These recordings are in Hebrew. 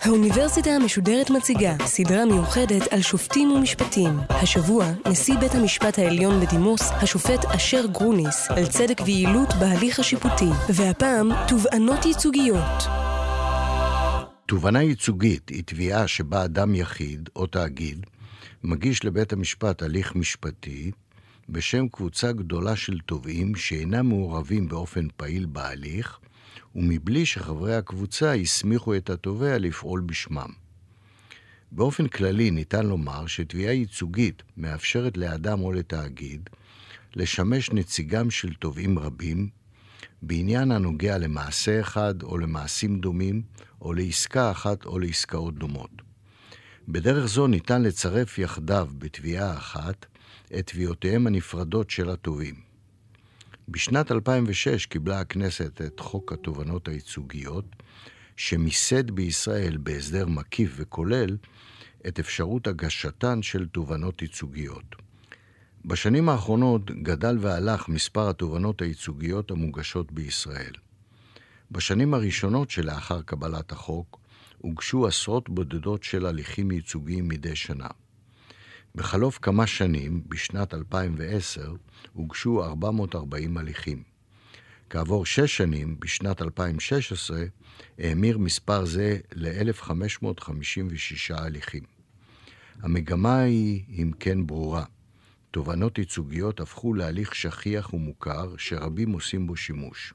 האוניברסיטה המשודרת מציגה סדרה מיוחדת על שופטים ומשפטים. השבוע, נשיא בית המשפט העליון בדימוס, השופט אשר גרוניס, על צדק ויעילות בהליך השיפוטי, והפעם, תובענות ייצוגיות. תובענה ייצוגית היא תביעה שבה אדם יחיד או תאגיד מגיש לבית המשפט הליך משפטי בשם קבוצה גדולה של תובעים שאינם מעורבים באופן פעיל בהליך, ומבלי שחברי הקבוצה הסמיכו את התובע לפעול בשמם. באופן כללי ניתן לומר שתביעה ייצוגית מאפשרת לאדם או לתאגיד לשמש נציגם של תובעים רבים בעניין הנוגע למעשה אחד או למעשים דומים, או לעסקה אחת או לעסקאות דומות. בדרך זו ניתן לצרף יחדיו בתביעה אחת את תביעותיהם הנפרדות של התובעים. בשנת 2006 קיבלה הכנסת את חוק התובענות הייצוגיות, שמיסד בישראל בהסדר מקיף וכולל את אפשרות הגשתן של תובענות ייצוגיות. בשנים האחרונות גדל והלך מספר התובענות הייצוגיות המוגשות בישראל. בשנים הראשונות שלאחר קבלת החוק הוגשו עשרות בודדות של הליכים ייצוגיים מדי שנה. בחלוף כמה שנים, בשנת 2010, הוגשו 440 הליכים. כעבור שש שנים, בשנת 2016, האמיר מספר זה ל-1,556 הליכים. המגמה היא, אם כן, ברורה. תובענות ייצוגיות הפכו להליך שכיח ומוכר שרבים עושים בו שימוש.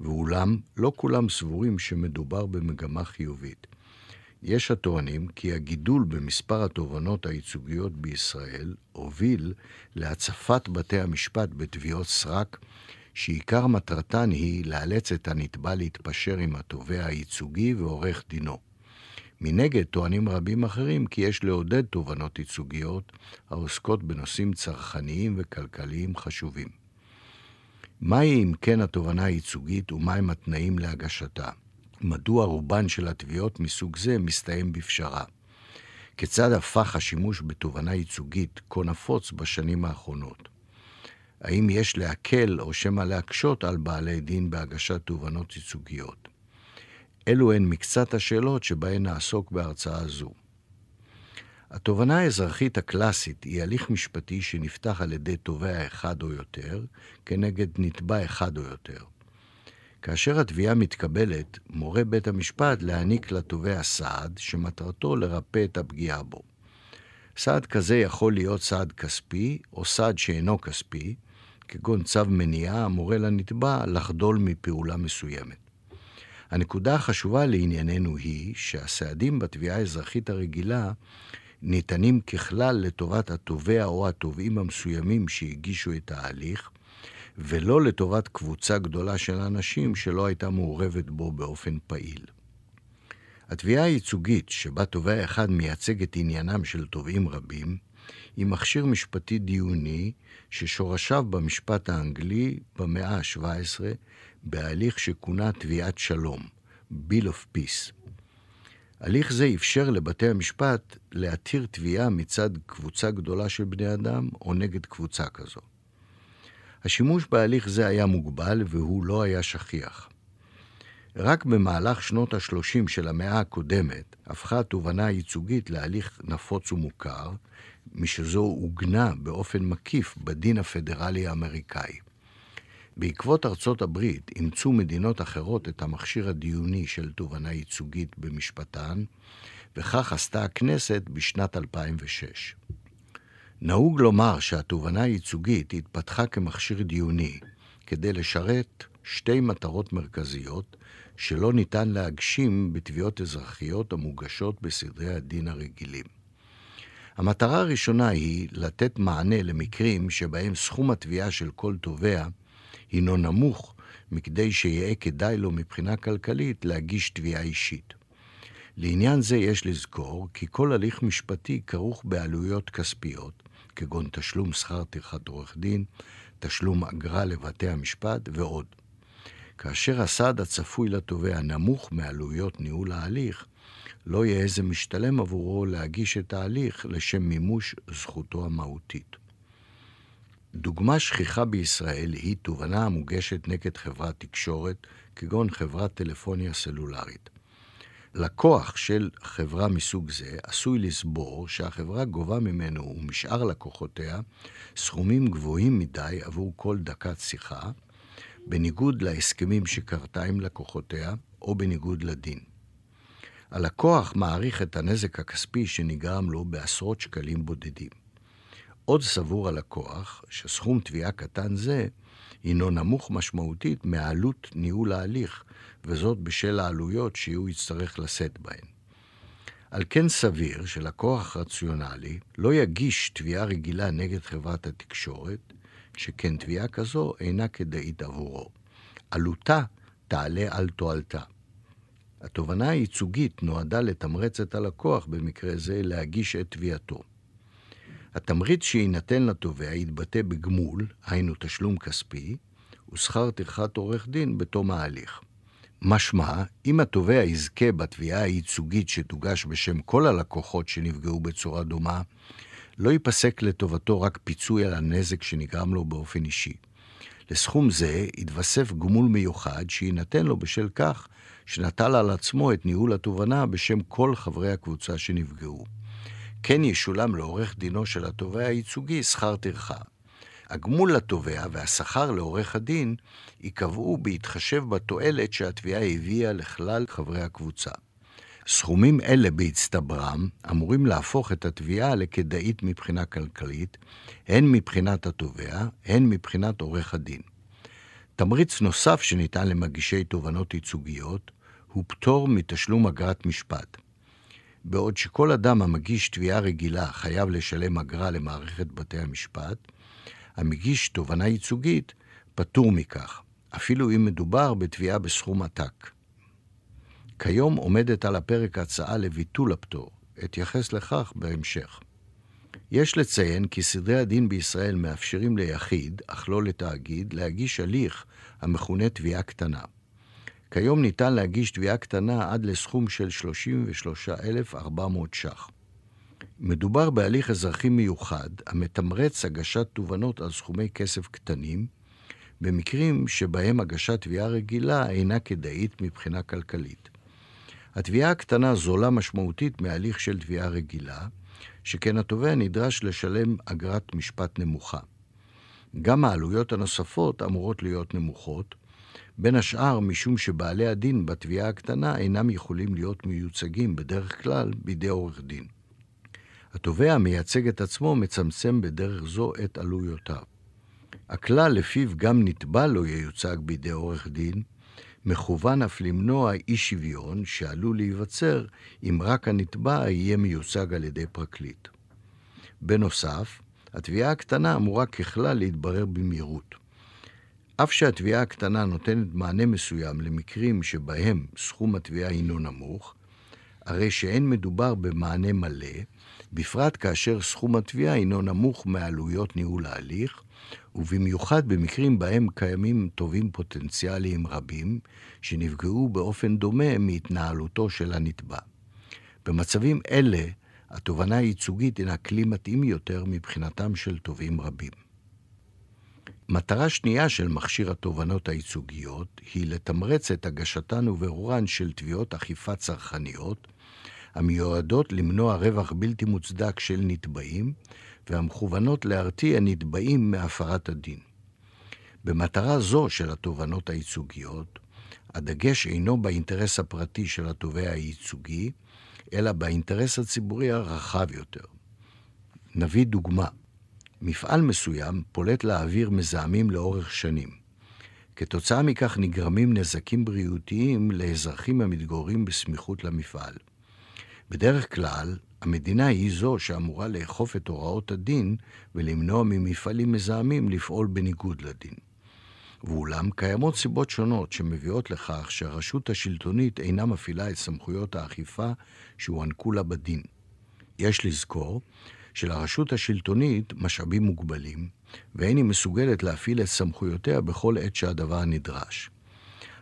ואולם, לא כולם סבורים שמדובר במגמה חיובית. יש הטוענים כי הגידול במספר התובענות הייצוגיות בישראל הוביל להצפת בתי המשפט בתביעות סרק, שעיקר מטרתן היא לאלץ את הנתבע להתפשר עם התובע הייצוגי ועורך דינו. מנגד, טוענים רבים אחרים כי יש לעודד תובענות ייצוגיות העוסקות בנושאים צרכניים וכלכליים חשובים. מהי אם כן התובענה הייצוגית ומהם התנאים להגשתה? מדוע רובן של התביעות מסוג זה מסתיים בפשרה? כיצד הפך השימוש בתובענה ייצוגית כה נפוץ בשנים האחרונות? האם יש להקל או שמא להקשות על בעלי דין בהגשת תובענות ייצוגיות? אלו הן מקצת השאלות שבהן נעסוק בהרצאה זו. התובענה האזרחית הקלאסית היא הליך משפטי שנפתח על ידי תובע אחד או יותר, כנגד נתבע אחד או יותר. כאשר התביעה מתקבלת, מורה בית המשפט להעניק לתובע סעד שמטרתו לרפא את הפגיעה בו. סעד כזה יכול להיות סעד כספי או סעד שאינו כספי, כגון צו מניעה המורה לנתבע לחדול מפעולה מסוימת. הנקודה החשובה לענייננו היא שהסעדים בתביעה האזרחית הרגילה ניתנים ככלל לטובת התובע או התובעים המסוימים שהגישו את ההליך, ולא לטובת קבוצה גדולה של אנשים שלא הייתה מעורבת בו באופן פעיל. התביעה הייצוגית, שבה תובע אחד מייצג את עניינם של תובעים רבים, היא מכשיר משפטי דיוני ששורשיו במשפט האנגלי במאה ה-17 בהליך שכונה תביעת שלום, Bill of Peace. הליך זה אפשר לבתי המשפט להתיר תביעה מצד קבוצה גדולה של בני אדם או נגד קבוצה כזו. השימוש בהליך זה היה מוגבל והוא לא היה שכיח. רק במהלך שנות ה-30 של המאה הקודמת הפכה התובנה הייצוגית להליך נפוץ ומוכר, משזו עוגנה באופן מקיף בדין הפדרלי האמריקאי. בעקבות ארצות הברית אימצו מדינות אחרות את המכשיר הדיוני של תובנה ייצוגית במשפטן, וכך עשתה הכנסת בשנת 2006. נהוג לומר שהתובנה הייצוגית התפתחה כמכשיר דיוני כדי לשרת שתי מטרות מרכזיות שלא ניתן להגשים בתביעות אזרחיות המוגשות בסדרי הדין הרגילים. המטרה הראשונה היא לתת מענה למקרים שבהם סכום התביעה של כל תובע הינו נמוך מכדי שיהיה כדאי לו מבחינה כלכלית להגיש תביעה אישית. לעניין זה יש לזכור כי כל הליך משפטי כרוך בעלויות כספיות, כגון תשלום שכר טרחת עורך דין, תשלום אגרה לבתי המשפט ועוד. כאשר הסעד הצפוי לתובע נמוך מעלויות ניהול ההליך, לא יהיה זה משתלם עבורו להגיש את ההליך לשם מימוש זכותו המהותית. דוגמה שכיחה בישראל היא תובנה המוגשת נגד חברת תקשורת, כגון חברת טלפוניה סלולרית. לקוח של חברה מסוג זה עשוי לסבור שהחברה גובה ממנו ומשאר לקוחותיה סכומים גבוהים מדי עבור כל דקת שיחה, בניגוד להסכמים שכרתה עם לקוחותיה או בניגוד לדין. הלקוח מעריך את הנזק הכספי שנגרם לו בעשרות שקלים בודדים. עוד סבור הלקוח שסכום תביעה קטן זה הינו נמוך משמעותית מעלות ניהול ההליך, וזאת בשל העלויות שהוא יצטרך לשאת בהן. על כן סביר שלקוח רציונלי לא יגיש תביעה רגילה נגד חברת התקשורת, שכן תביעה כזו אינה כדאית עבורו. עלותה תעלה על תועלתה. התובנה הייצוגית נועדה לתמרץ את הלקוח במקרה זה להגיש את תביעתו. התמריץ שיינתן לתובע יתבטא בגמול, היינו תשלום כספי, ושכר טרחת עורך דין בתום ההליך. משמע, אם התובע יזכה בתביעה הייצוגית שתוגש בשם כל הלקוחות שנפגעו בצורה דומה, לא ייפסק לטובתו רק פיצוי על הנזק שנגרם לו באופן אישי. לסכום זה יתווסף גמול מיוחד שיינתן לו בשל כך שנטל על עצמו את ניהול התובנה בשם כל חברי הקבוצה שנפגעו. כן ישולם לעורך דינו של התובע הייצוגי שכר טרחה. הגמול לתובע והשכר לעורך הדין ייקבעו בהתחשב בתועלת שהתביעה הביאה לכלל חברי הקבוצה. סכומים אלה בהצטברם אמורים להפוך את התביעה לכדאית מבחינה כלכלית, הן מבחינת התובע, הן מבחינת עורך הדין. תמריץ נוסף שניתן למגישי תובענות ייצוגיות הוא פטור מתשלום אגרת משפט. בעוד שכל אדם המגיש תביעה רגילה חייב לשלם אגרה למערכת בתי המשפט, המגיש תובענה ייצוגית פטור מכך, אפילו אם מדובר בתביעה בסכום עתק. כיום עומדת על הפרק הצעה לביטול הפטור. אתייחס לכך בהמשך. יש לציין כי סדרי הדין בישראל מאפשרים ליחיד, אך לא לתאגיד, להגיש הליך המכונה תביעה קטנה. כיום ניתן להגיש תביעה קטנה עד לסכום של 33,400 ש"ח. מדובר בהליך אזרחי מיוחד המתמרץ הגשת תובנות על סכומי כסף קטנים, במקרים שבהם הגשת תביעה רגילה אינה כדאית מבחינה כלכלית. התביעה הקטנה זולה משמעותית מהליך של תביעה רגילה, שכן התובע נדרש לשלם אגרת משפט נמוכה. גם העלויות הנוספות אמורות להיות נמוכות, בין השאר משום שבעלי הדין בתביעה הקטנה אינם יכולים להיות מיוצגים בדרך כלל בידי עורך דין. התובע המייצג את עצמו מצמצם בדרך זו את עלויותיו. הכלל לפיו גם נתבע לא ייוצג בידי עורך דין, מכוון אף למנוע אי שוויון שעלול להיווצר אם רק הנתבע יהיה מיוצג על ידי פרקליט. בנוסף, התביעה הקטנה אמורה ככלל להתברר במהירות. אף שהתביעה הקטנה נותנת מענה מסוים למקרים שבהם סכום התביעה הינו נמוך, הרי שאין מדובר במענה מלא, בפרט כאשר סכום התביעה הינו נמוך מעלויות ניהול ההליך, ובמיוחד במקרים בהם קיימים תובעים פוטנציאליים רבים, שנפגעו באופן דומה מהתנהלותו של הנתבע. במצבים אלה, התובענה הייצוגית הינה כלי מתאים יותר מבחינתם של תובעים רבים. מטרה שנייה של מכשיר התובענות הייצוגיות היא לתמרץ את הגשתן וברורן של תביעות אכיפה צרכניות, המיועדות למנוע רווח בלתי מוצדק של נתבעים, והמכוונות להרתיע נתבעים מהפרת הדין. במטרה זו של התובענות הייצוגיות, הדגש אינו באינטרס הפרטי של התובע הייצוגי, אלא באינטרס הציבורי הרחב יותר. נביא דוגמה. מפעל מסוים פולט לאוויר מזהמים לאורך שנים. כתוצאה מכך נגרמים נזקים בריאותיים לאזרחים המתגוררים בסמיכות למפעל. בדרך כלל, המדינה היא זו שאמורה לאכוף את הוראות הדין ולמנוע ממפעלים מזהמים לפעול בניגוד לדין. ואולם, קיימות סיבות שונות שמביאות לכך שהרשות השלטונית אינה מפעילה את סמכויות האכיפה שהוענקו לה בדין. יש לזכור שלרשות השלטונית משאבים מוגבלים, ואין היא מסוגלת להפעיל את סמכויותיה בכל עת שהדבר נדרש.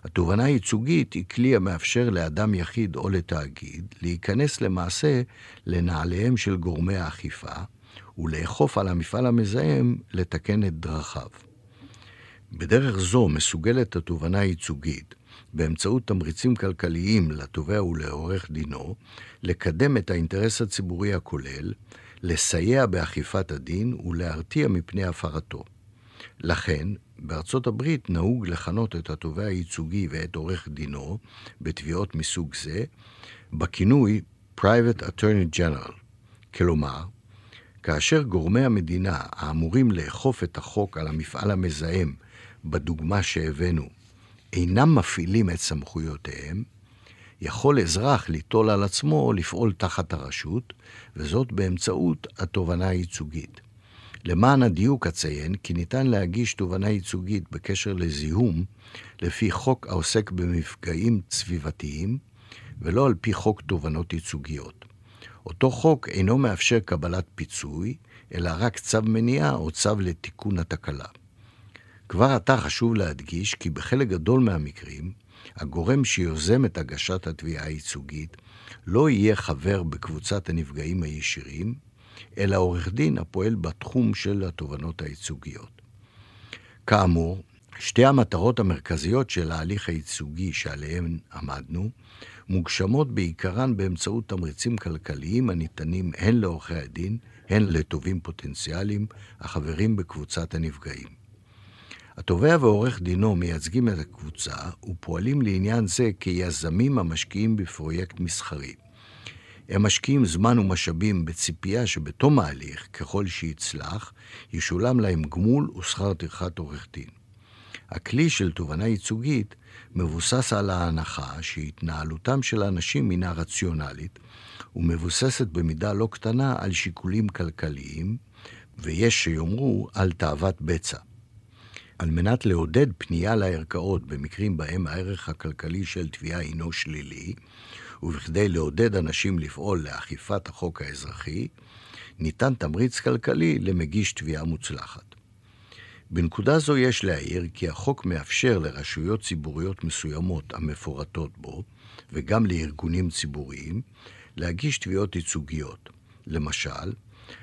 התובענה הייצוגית היא כלי המאפשר לאדם יחיד או לתאגיד להיכנס למעשה לנעליהם של גורמי האכיפה, ולאכוף על המפעל המזהם לתקן את דרכיו. בדרך זו מסוגלת התובענה הייצוגית, באמצעות תמריצים כלכליים לתובע ולעורך דינו, לקדם את האינטרס הציבורי הכולל, לסייע באכיפת הדין ולהרתיע מפני הפרתו. לכן, בארצות הברית נהוג לכנות את התובע הייצוגי ואת עורך דינו בתביעות מסוג זה בכינוי Private Attorney General. כלומר, כאשר גורמי המדינה האמורים לאכוף את החוק על המפעל המזהם בדוגמה שהבאנו אינם מפעילים את סמכויותיהם, יכול אזרח ליטול על עצמו לפעול תחת הרשות, וזאת באמצעות התובענה הייצוגית. למען הדיוק אציין כי ניתן להגיש תובענה ייצוגית בקשר לזיהום לפי חוק העוסק במפגעים סביבתיים, ולא על פי חוק תובענות ייצוגיות. אותו חוק אינו מאפשר קבלת פיצוי, אלא רק צו מניעה או צו לתיקון התקלה. כבר עתה חשוב להדגיש כי בחלק גדול מהמקרים, הגורם שיוזם את הגשת התביעה הייצוגית לא יהיה חבר בקבוצת הנפגעים הישירים, אלא עורך דין הפועל בתחום של התובענות הייצוגיות. כאמור, שתי המטרות המרכזיות של ההליך הייצוגי שעליהן עמדנו, מוגשמות בעיקרן באמצעות תמריצים כלכליים הניתנים הן לעורכי הדין, הן לתובעים פוטנציאליים החברים בקבוצת הנפגעים. התובע ועורך דינו מייצגים את הקבוצה ופועלים לעניין זה כיזמים המשקיעים בפרויקט מסחרי. הם משקיעים זמן ומשאבים בציפייה שבתום ההליך, ככל שיצלח, ישולם להם גמול ושכר טרחת עורך דין. הכלי של תובענה ייצוגית מבוסס על ההנחה שהתנהלותם של האנשים הינה רציונלית ומבוססת במידה לא קטנה על שיקולים כלכליים, ויש שיאמרו על תאוות בצע. על מנת לעודד פנייה לערכאות במקרים בהם הערך הכלכלי של תביעה הינו שלילי, ובכדי לעודד אנשים לפעול לאכיפת החוק האזרחי, ניתן תמריץ כלכלי למגיש תביעה מוצלחת. בנקודה זו יש להעיר כי החוק מאפשר לרשויות ציבוריות מסוימות המפורטות בו, וגם לארגונים ציבוריים, להגיש תביעות ייצוגיות. למשל,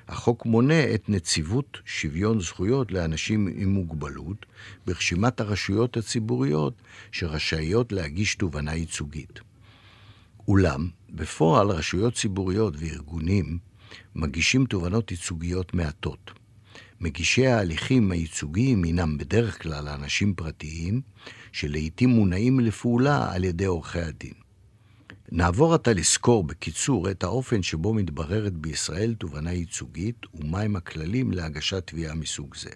החוק מונה את נציבות שוויון זכויות לאנשים עם מוגבלות ברשימת הרשויות הציבוריות שרשאיות להגיש תובענה ייצוגית. אולם, בפועל רשויות ציבוריות וארגונים מגישים תובענות ייצוגיות מעטות. מגישי ההליכים הייצוגיים הינם בדרך כלל אנשים פרטיים, שלעיתים מונעים לפעולה על ידי עורכי הדין. נעבור עתה לסקור בקיצור את האופן שבו מתבררת בישראל תובענה ייצוגית ומהם הכללים להגשת תביעה מסוג זה.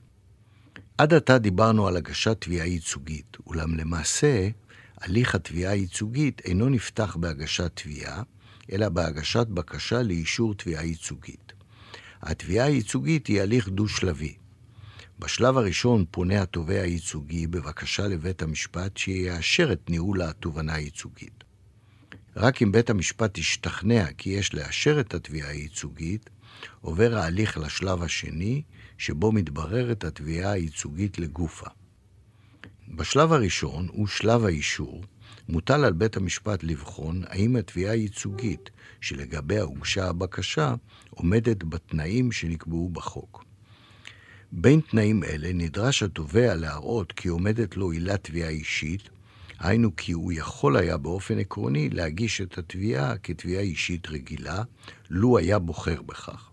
עד עתה דיברנו על הגשת תביעה ייצוגית, אולם למעשה, הליך התביעה הייצוגית אינו נפתח בהגשת תביעה, אלא בהגשת בקשה לאישור תביעה ייצוגית. התביעה הייצוגית היא הליך דו-שלבי. בשלב הראשון פונה התובע הייצוגי בבקשה לבית המשפט שיאשר את ניהול התובענה הייצוגית. רק אם בית המשפט ישתכנע כי יש לאשר את התביעה הייצוגית, עובר ההליך לשלב השני, שבו מתבררת התביעה הייצוגית לגופה. בשלב הראשון, הוא שלב האישור, מוטל על בית המשפט לבחון האם התביעה הייצוגית שלגביה הוגשה הבקשה עומדת בתנאים שנקבעו בחוק. בין תנאים אלה נדרש התובע להראות כי עומדת לו עילת תביעה אישית, היינו כי הוא יכול היה באופן עקרוני להגיש את התביעה כתביעה אישית רגילה, לו היה בוחר בכך.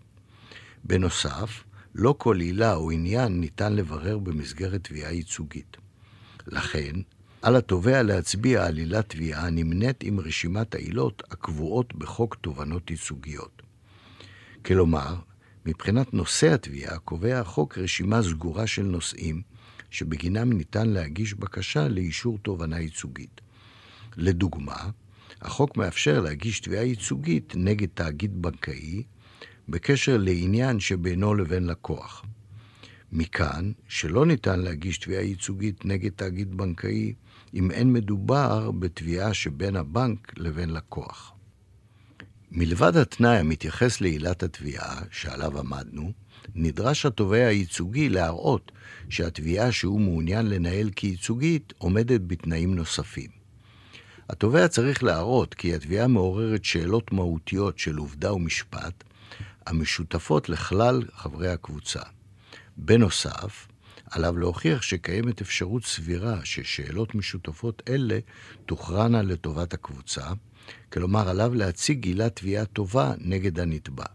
בנוסף, לא כל עילה או עניין ניתן לברר במסגרת תביעה ייצוגית. לכן, על התובע להצביע על עילת תביעה נמנית עם רשימת העילות הקבועות בחוק תובענות ייצוגיות. כלומר, מבחינת נושא התביעה קובע החוק רשימה סגורה של נושאים שבגינם ניתן להגיש בקשה לאישור תובענה ייצוגית. לדוגמה, החוק מאפשר להגיש תביעה ייצוגית נגד תאגיד בנקאי בקשר לעניין שבינו לבין לקוח. מכאן שלא ניתן להגיש תביעה ייצוגית נגד תאגיד בנקאי אם אין מדובר בתביעה שבין הבנק לבין לקוח. מלבד התנאי המתייחס לעילת התביעה, שעליו עמדנו, נדרש התובע הייצוגי להראות שהתביעה שהוא מעוניין לנהל כייצוגית עומדת בתנאים נוספים. התובע צריך להראות כי התביעה מעוררת שאלות מהותיות של עובדה ומשפט, המשותפות לכלל חברי הקבוצה. בנוסף, עליו להוכיח שקיימת אפשרות סבירה ששאלות משותפות אלה תוכרענה לטובת הקבוצה, כלומר עליו להציג עילת תביעה טובה נגד הנתבע.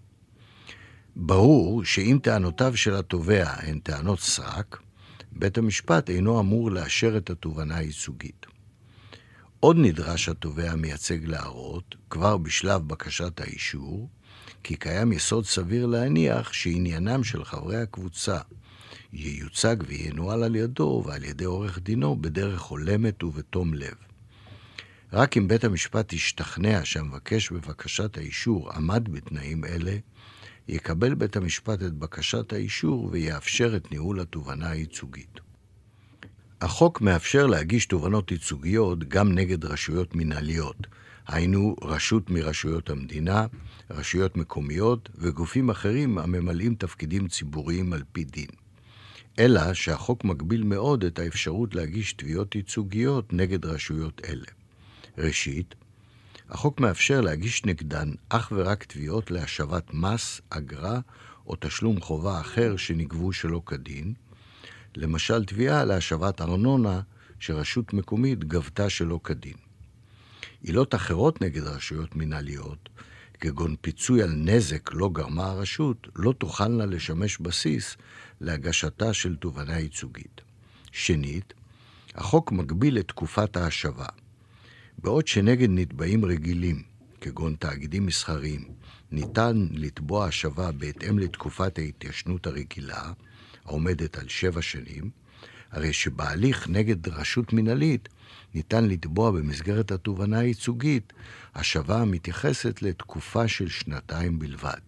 ברור שאם טענותיו של התובע הן טענות סרק, בית המשפט אינו אמור לאשר את התובנה הייצוגית. עוד נדרש התובע המייצג להראות, כבר בשלב בקשת האישור, כי קיים יסוד סביר להניח שעניינם של חברי הקבוצה ייוצג וינוהל על ידו ועל ידי עורך דינו בדרך הולמת ובתום לב. רק אם בית המשפט ישתכנע שהמבקש בבקשת האישור עמד בתנאים אלה, יקבל בית המשפט את בקשת האישור ויאפשר את ניהול התובנה הייצוגית. החוק מאפשר להגיש תובנות ייצוגיות גם נגד רשויות מנהליות, היינו רשות מרשויות המדינה, רשויות מקומיות וגופים אחרים הממלאים תפקידים ציבוריים על פי דין. אלא שהחוק מגביל מאוד את האפשרות להגיש תביעות ייצוגיות נגד רשויות אלה. ראשית, החוק מאפשר להגיש נגדן אך ורק תביעות להשבת מס, אגרה או תשלום חובה אחר שנגבו שלא כדין, למשל תביעה להשבת ארנונה שרשות מקומית גבתה שלא כדין. עילות אחרות נגד רשויות מנהליות, כגון פיצוי על נזק לא גרמה הרשות, לא תוכלנה לשמש בסיס להגשתה של תובנה ייצוגית. שנית, החוק מגביל את תקופת ההשבה. בעוד שנגד נתבעים רגילים, כגון תאגידים מסחריים, ניתן לתבוע השבה בהתאם לתקופת ההתיישנות הרגילה, העומדת על שבע שנים, הרי שבהליך נגד רשות מנהלית ניתן לתבוע במסגרת התובנה הייצוגית השבה המתייחסת לתקופה של שנתיים בלבד.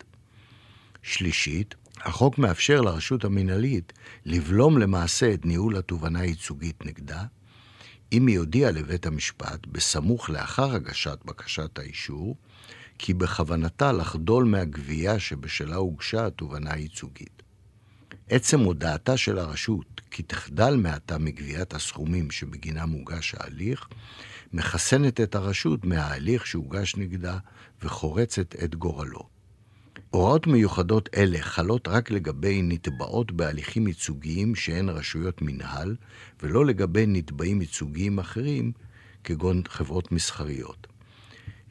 שלישית, החוק מאפשר לרשות המנהלית לבלום למעשה את ניהול התובנה הייצוגית נגדה, אם היא הודיעה לבית המשפט, בסמוך לאחר הגשת בקשת האישור, כי בכוונתה לחדול מהגבייה שבשלה הוגשה התובנה הייצוגית. עצם הודעתה של הרשות כי תחדל מעתה מגביית הסכומים שבגינם הוגש ההליך, מחסנת את הרשות מההליך שהוגש נגדה וחורצת את גורלו. הוראות מיוחדות אלה חלות רק לגבי נתבעות בהליכים ייצוגיים שהן רשויות מנהל, ולא לגבי נתבעים ייצוגיים אחרים, כגון חברות מסחריות.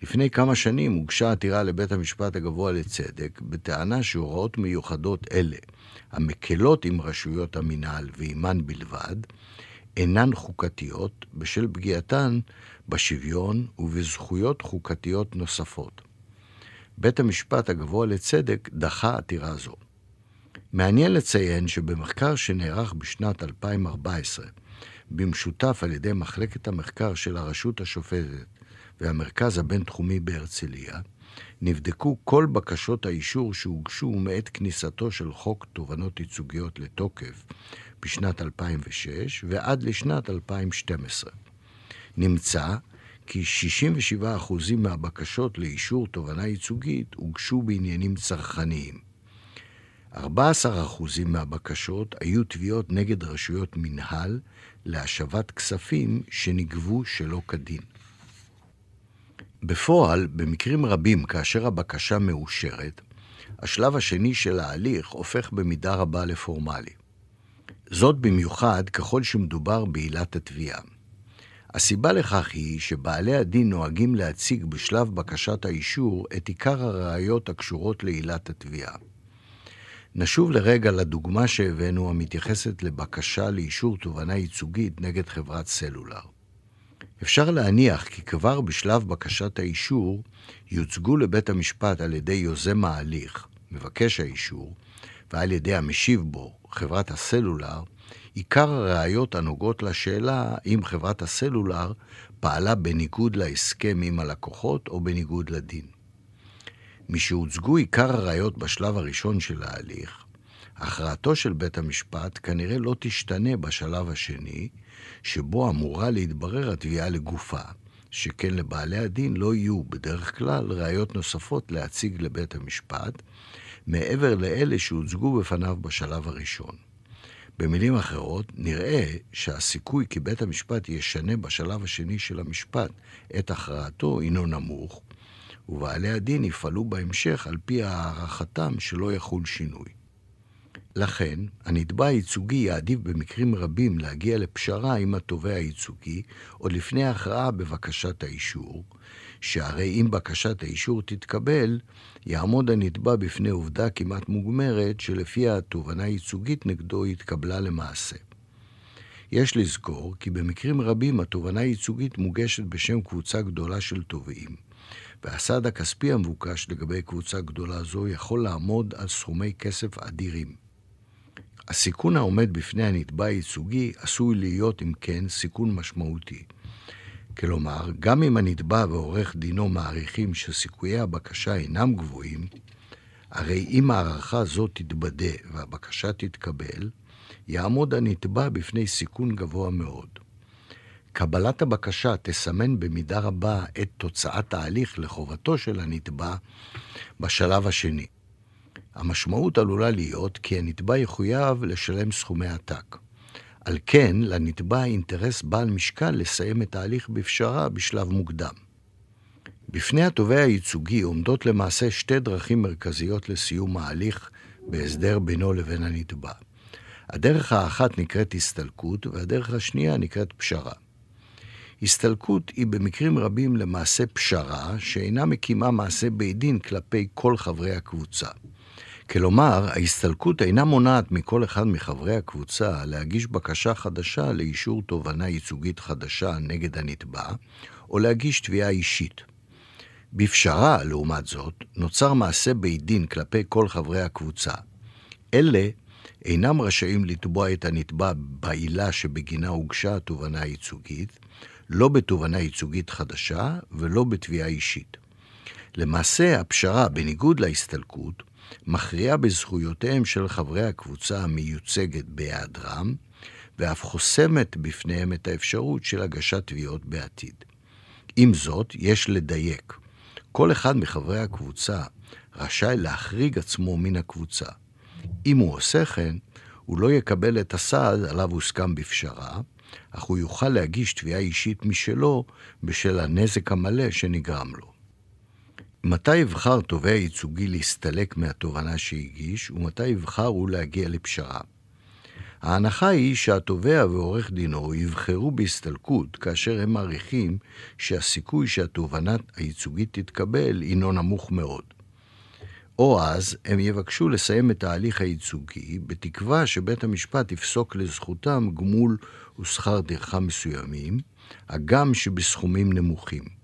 לפני כמה שנים הוגשה עתירה לבית המשפט הגבוה לצדק בטענה שהוראות מיוחדות אלה, המקלות עם רשויות המינהל ועימן בלבד, אינן חוקתיות בשל פגיעתן בשוויון ובזכויות חוקתיות נוספות. בית המשפט הגבוה לצדק דחה עתירה זו. מעניין לציין שבמחקר שנערך בשנת 2014, במשותף על ידי מחלקת המחקר של הרשות השופטת והמרכז הבינתחומי בהרצליה, נבדקו כל בקשות האישור שהוגשו מעת כניסתו של חוק תובענות ייצוגיות לתוקף בשנת 2006 ועד לשנת 2012. נמצא כי 67% מהבקשות לאישור תובענה ייצוגית הוגשו בעניינים צרכניים. 14% מהבקשות היו תביעות נגד רשויות מנהל להשבת כספים שנגבו שלא כדין. בפועל, במקרים רבים, כאשר הבקשה מאושרת, השלב השני של ההליך הופך במידה רבה לפורמלי. זאת במיוחד ככל שמדובר בעילת התביעה. הסיבה לכך היא שבעלי הדין נוהגים להציג בשלב בקשת האישור את עיקר הראיות הקשורות לעילת התביעה. נשוב לרגע לדוגמה שהבאנו המתייחסת לבקשה לאישור תובענה ייצוגית נגד חברת סלולר. אפשר להניח כי כבר בשלב בקשת האישור יוצגו לבית המשפט על ידי יוזם ההליך, מבקש האישור, ועל ידי המשיב בו, חברת הסלולר, עיקר הראיות הנוגעות לשאלה אם חברת הסלולר פעלה בניגוד להסכם עם הלקוחות או בניגוד לדין. משהוצגו עיקר הראיות בשלב הראשון של ההליך, הכרעתו של בית המשפט כנראה לא תשתנה בשלב השני, שבו אמורה להתברר התביעה לגופה, שכן לבעלי הדין לא יהיו בדרך כלל ראיות נוספות להציג לבית המשפט, מעבר לאלה שהוצגו בפניו בשלב הראשון. במילים אחרות, נראה שהסיכוי כי בית המשפט ישנה בשלב השני של המשפט את הכרעתו הינו נמוך, ובעלי הדין יפעלו בהמשך על פי הערכתם שלא יחול שינוי. לכן, הנתבע הייצוגי יעדיף במקרים רבים להגיע לפשרה עם התובע הייצוגי עוד לפני ההכרעה בבקשת האישור, שהרי אם בקשת האישור תתקבל, יעמוד הנתבע בפני עובדה כמעט מוגמרת שלפיה התובענה הייצוגית נגדו התקבלה למעשה. יש לזכור כי במקרים רבים התובענה הייצוגית מוגשת בשם קבוצה גדולה של תובעים, והסעד הכספי המבוקש לגבי קבוצה גדולה זו יכול לעמוד על סכומי כסף אדירים. הסיכון העומד בפני הנתבע הייצוגי עשוי להיות, אם כן, סיכון משמעותי. כלומר, גם אם הנתבע ועורך דינו מעריכים שסיכויי הבקשה אינם גבוהים, הרי אם הערכה זו תתבדה והבקשה תתקבל, יעמוד הנתבע בפני סיכון גבוה מאוד. קבלת הבקשה תסמן במידה רבה את תוצאת ההליך לחובתו של הנתבע בשלב השני. המשמעות עלולה להיות כי הנתבע יחויב לשלם סכומי עתק. על כן, לנתבע אינטרס בעל משקל לסיים את ההליך בפשרה בשלב מוקדם. בפני התובע הייצוגי עומדות למעשה שתי דרכים מרכזיות לסיום ההליך בהסדר בינו לבין הנתבע. הדרך האחת נקראת הסתלקות, והדרך השנייה נקראת פשרה. הסתלקות היא במקרים רבים למעשה פשרה שאינה מקימה מעשה בית דין כלפי כל חברי הקבוצה. כלומר, ההסתלקות אינה מונעת מכל אחד מחברי הקבוצה להגיש בקשה חדשה לאישור תובענה ייצוגית חדשה נגד הנתבע, או להגיש תביעה אישית. בפשרה, לעומת זאת, נוצר מעשה בית דין כלפי כל חברי הקבוצה. אלה אינם רשאים לתבוע את הנתבע בעילה שבגינה הוגשה התובענה הייצוגית, לא בתובענה ייצוגית חדשה ולא בתביעה אישית. למעשה, הפשרה, בניגוד להסתלקות, מכריעה בזכויותיהם של חברי הקבוצה המיוצגת בהיעדרם, ואף חוסמת בפניהם את האפשרות של הגשת תביעות בעתיד. עם זאת, יש לדייק. כל אחד מחברי הקבוצה רשאי להחריג עצמו מן הקבוצה. אם הוא עושה כן, הוא לא יקבל את הסעד עליו הוסכם בפשרה, אך הוא יוכל להגיש תביעה אישית משלו בשל הנזק המלא שנגרם לו. מתי יבחר תובע ייצוגי להסתלק מהתובענה שהגיש, ומתי יבחר הוא להגיע לפשרה? ההנחה היא שהתובע ועורך דינו יבחרו בהסתלקות כאשר הם מעריכים שהסיכוי שהתובענה הייצוגית תתקבל הינו נמוך מאוד. או אז הם יבקשו לסיים את ההליך הייצוגי בתקווה שבית המשפט יפסוק לזכותם גמול ושכר טרחה מסוימים, הגם שבסכומים נמוכים.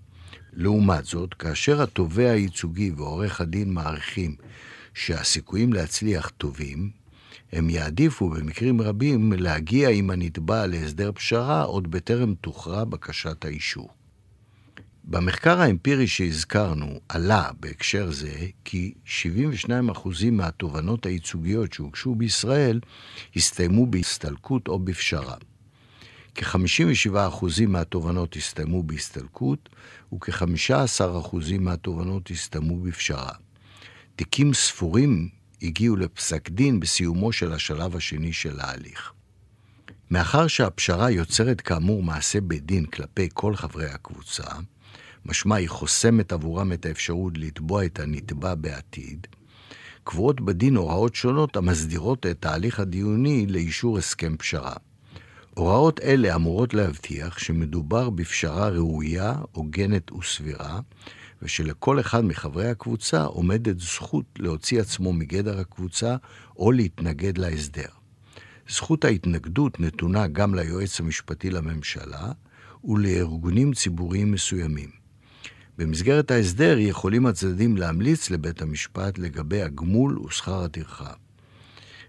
לעומת זאת, כאשר התובע הייצוגי ועורך הדין מעריכים שהסיכויים להצליח טובים, הם יעדיפו במקרים רבים להגיע עם הנתבע להסדר פשרה עוד בטרם תוכרע בקשת האישור. במחקר האמפירי שהזכרנו עלה בהקשר זה כי 72% מהתובענות הייצוגיות שהוגשו בישראל הסתיימו בהסתלקות או בפשרה. כ-57% מהתובנות הסתיימו בהסתלקות, וכ-15% מהתובנות הסתיימו בפשרה. תיקים ספורים הגיעו לפסק דין בסיומו של השלב השני של ההליך. מאחר שהפשרה יוצרת כאמור מעשה בית דין כלפי כל חברי הקבוצה, משמע היא חוסמת עבורם את האפשרות לתבוע את הנתבע בעתיד, קבועות בדין הוראות שונות המסדירות את ההליך הדיוני לאישור הסכם פשרה. הוראות אלה אמורות להבטיח שמדובר בפשרה ראויה, הוגנת וסבירה, ושלכל אחד מחברי הקבוצה עומדת זכות להוציא עצמו מגדר הקבוצה או להתנגד להסדר. זכות ההתנגדות נתונה גם ליועץ המשפטי לממשלה ולארגונים ציבוריים מסוימים. במסגרת ההסדר יכולים הצדדים להמליץ לבית המשפט לגבי הגמול ושכר הטרחה.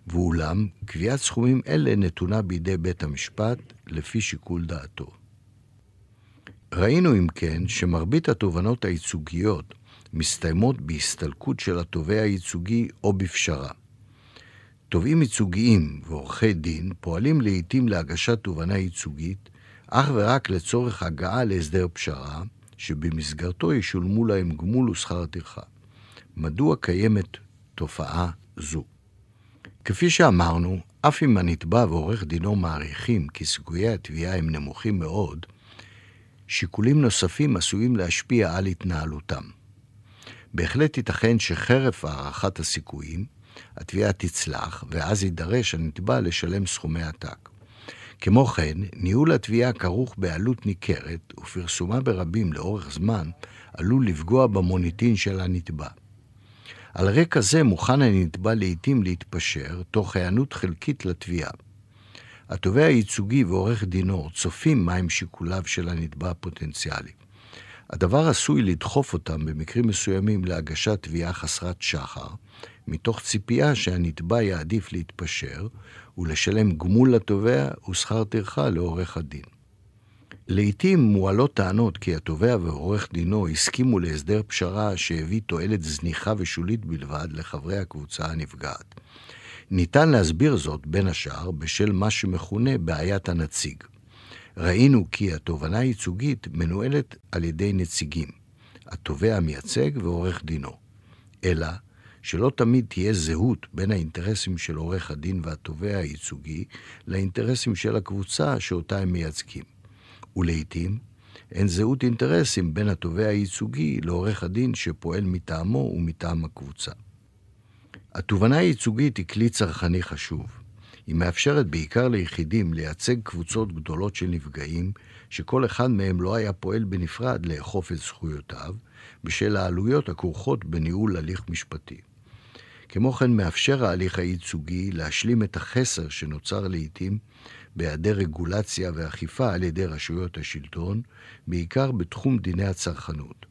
ואולם, קביעת סכומים אלה נתונה בידי בית המשפט לפי שיקול דעתו. ראינו אם כן שמרבית התובנות הייצוגיות מסתיימות בהסתלקות של התובע הייצוגי או בפשרה. תובעים ייצוגיים ועורכי דין פועלים לעיתים להגשת תובנה ייצוגית אך ורק לצורך הגעה להסדר פשרה, שבמסגרתו ישולמו להם גמול ושכר טרחה. מדוע קיימת תופעה זו? כפי שאמרנו, אף אם הנתבע ועורך דינו מעריכים כי סיכויי התביעה הם נמוכים מאוד, שיקולים נוספים עשויים להשפיע על התנהלותם. בהחלט ייתכן שחרף הערכת הסיכויים, התביעה תצלח, ואז יידרש הנתבע לשלם סכומי עתק. כמו כן, ניהול התביעה כרוך בעלות ניכרת, ופרסומה ברבים לאורך זמן עלול לפגוע במוניטין של הנתבע. על רקע זה מוכן הנתבע לעתים להתפשר, תוך היענות חלקית לתביעה. התובע הייצוגי ועורך דינו צופים מהם שיקוליו של הנתבע הפוטנציאלי. הדבר עשוי לדחוף אותם במקרים מסוימים להגשת תביעה חסרת שחר, מתוך ציפייה שהנתבע יעדיף להתפשר ולשלם גמול לתובע ושכר טרחה לעורך הדין. לעתים מועלות טענות כי התובע ועורך דינו הסכימו להסדר פשרה שהביא תועלת זניחה ושולית בלבד לחברי הקבוצה הנפגעת. ניתן להסביר זאת, בין השאר, בשל מה שמכונה בעיית הנציג. ראינו כי התובענה הייצוגית מנוהלת על ידי נציגים, התובע המייצג ועורך דינו. אלא שלא תמיד תהיה זהות בין האינטרסים של עורך הדין והתובע הייצוגי לאינטרסים של הקבוצה שאותה הם מייצגים. ולעיתים אין זהות אינטרסים בין התובע הייצוגי לעורך הדין שפועל מטעמו ומטעם הקבוצה. התובענה הייצוגית היא כלי צרכני חשוב. היא מאפשרת בעיקר ליחידים לייצג קבוצות גדולות של נפגעים, שכל אחד מהם לא היה פועל בנפרד לאכוף את זכויותיו, בשל העלויות הכרוכות בניהול הליך משפטי. כמו כן מאפשר ההליך הייצוגי להשלים את החסר שנוצר לעיתים בהיעדר רגולציה ואכיפה על ידי רשויות השלטון, בעיקר בתחום דיני הצרכנות.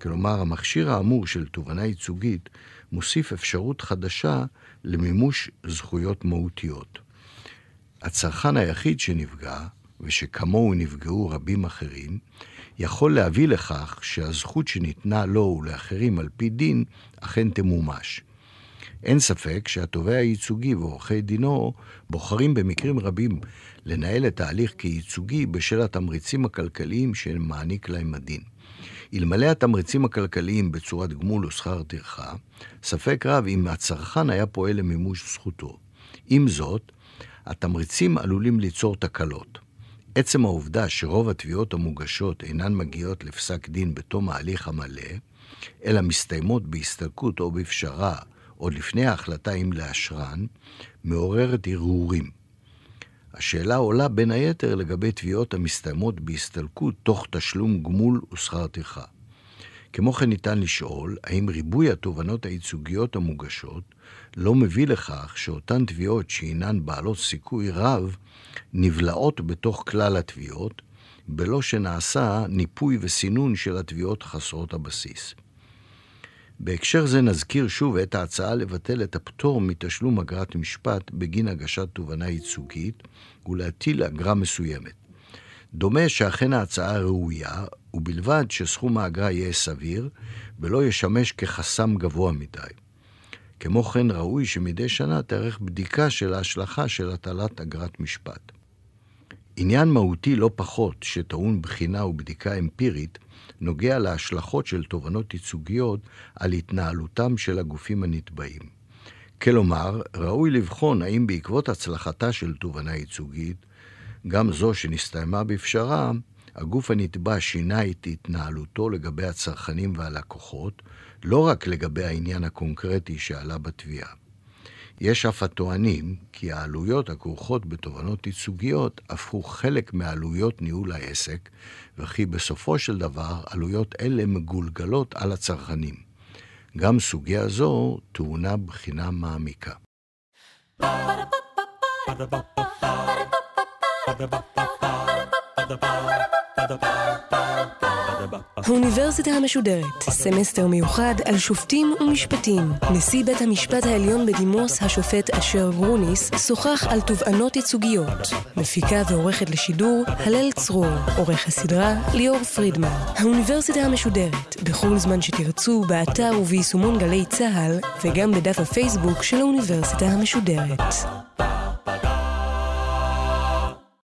כלומר, המכשיר האמור של תובענה ייצוגית מוסיף אפשרות חדשה למימוש זכויות מהותיות. הצרכן היחיד שנפגע, ושכמוהו נפגעו רבים אחרים, יכול להביא לכך שהזכות שניתנה לו ולאחרים על פי דין אכן תמומש. אין ספק שהתובע הייצוגי ועורכי דינו בוחרים במקרים רבים לנהל את ההליך כייצוגי בשל התמריצים הכלכליים שמעניק להם הדין. אלמלא התמריצים הכלכליים בצורת גמול ושכר טרחה, ספק רב אם הצרכן היה פועל למימוש זכותו. עם זאת, התמריצים עלולים ליצור תקלות. עצם העובדה שרוב התביעות המוגשות אינן מגיעות לפסק דין בתום ההליך המלא, אלא מסתיימות בהסתלקות או בפשרה עוד לפני ההחלטה אם לאשרן, מעוררת הרהורים. השאלה עולה בין היתר לגבי תביעות המסתיימות בהסתלקות תוך תשלום גמול ושכר טרחה. כמו כן ניתן לשאול, האם ריבוי התובענות הייצוגיות המוגשות לא מביא לכך שאותן תביעות שהינן בעלות סיכוי רב נבלעות בתוך כלל התביעות, בלא שנעשה ניפוי וסינון של התביעות חסרות הבסיס. בהקשר זה נזכיר שוב את ההצעה לבטל את הפטור מתשלום אגרת משפט בגין הגשת תובענה ייצוגית ולהטיל אגרה מסוימת. דומה שאכן ההצעה ראויה, ובלבד שסכום האגרה יהיה סביר ולא ישמש כחסם גבוה מדי. כמו כן ראוי שמדי שנה תארך בדיקה של ההשלכה של הטלת אגרת משפט. עניין מהותי לא פחות, שטעון בחינה ובדיקה אמפירית, נוגע להשלכות של תובענות ייצוגיות על התנהלותם של הגופים הנתבעים. כלומר, ראוי לבחון האם בעקבות הצלחתה של תובענה ייצוגית, גם זו שנסתיימה בפשרה, הגוף הנתבע שינה את התנהלותו לגבי הצרכנים והלקוחות, לא רק לגבי העניין הקונקרטי שעלה בתביעה. יש אף הטוענים כי העלויות הכרוכות בתובענות ייצוגיות הפכו חלק מעלויות ניהול העסק, וכי בסופו של דבר עלויות אלה מגולגלות על הצרכנים. גם סוגיה זו טעונה בחינה מעמיקה. Ba-da-ba-ba-ba האוניברסיטה המשודרת, סמסטר מיוחד על שופטים ומשפטים. נשיא בית המשפט העליון בדימוס, השופט אשר גרוניס, שוחח על תובענות ייצוגיות. מפיקה ועורכת לשידור, הלל צרור. עורך הסדרה, ליאור פרידמן. האוניברסיטה המשודרת, בכל זמן שתרצו, באתר וביישומון גלי צה"ל, וגם בדף הפייסבוק של האוניברסיטה המשודרת.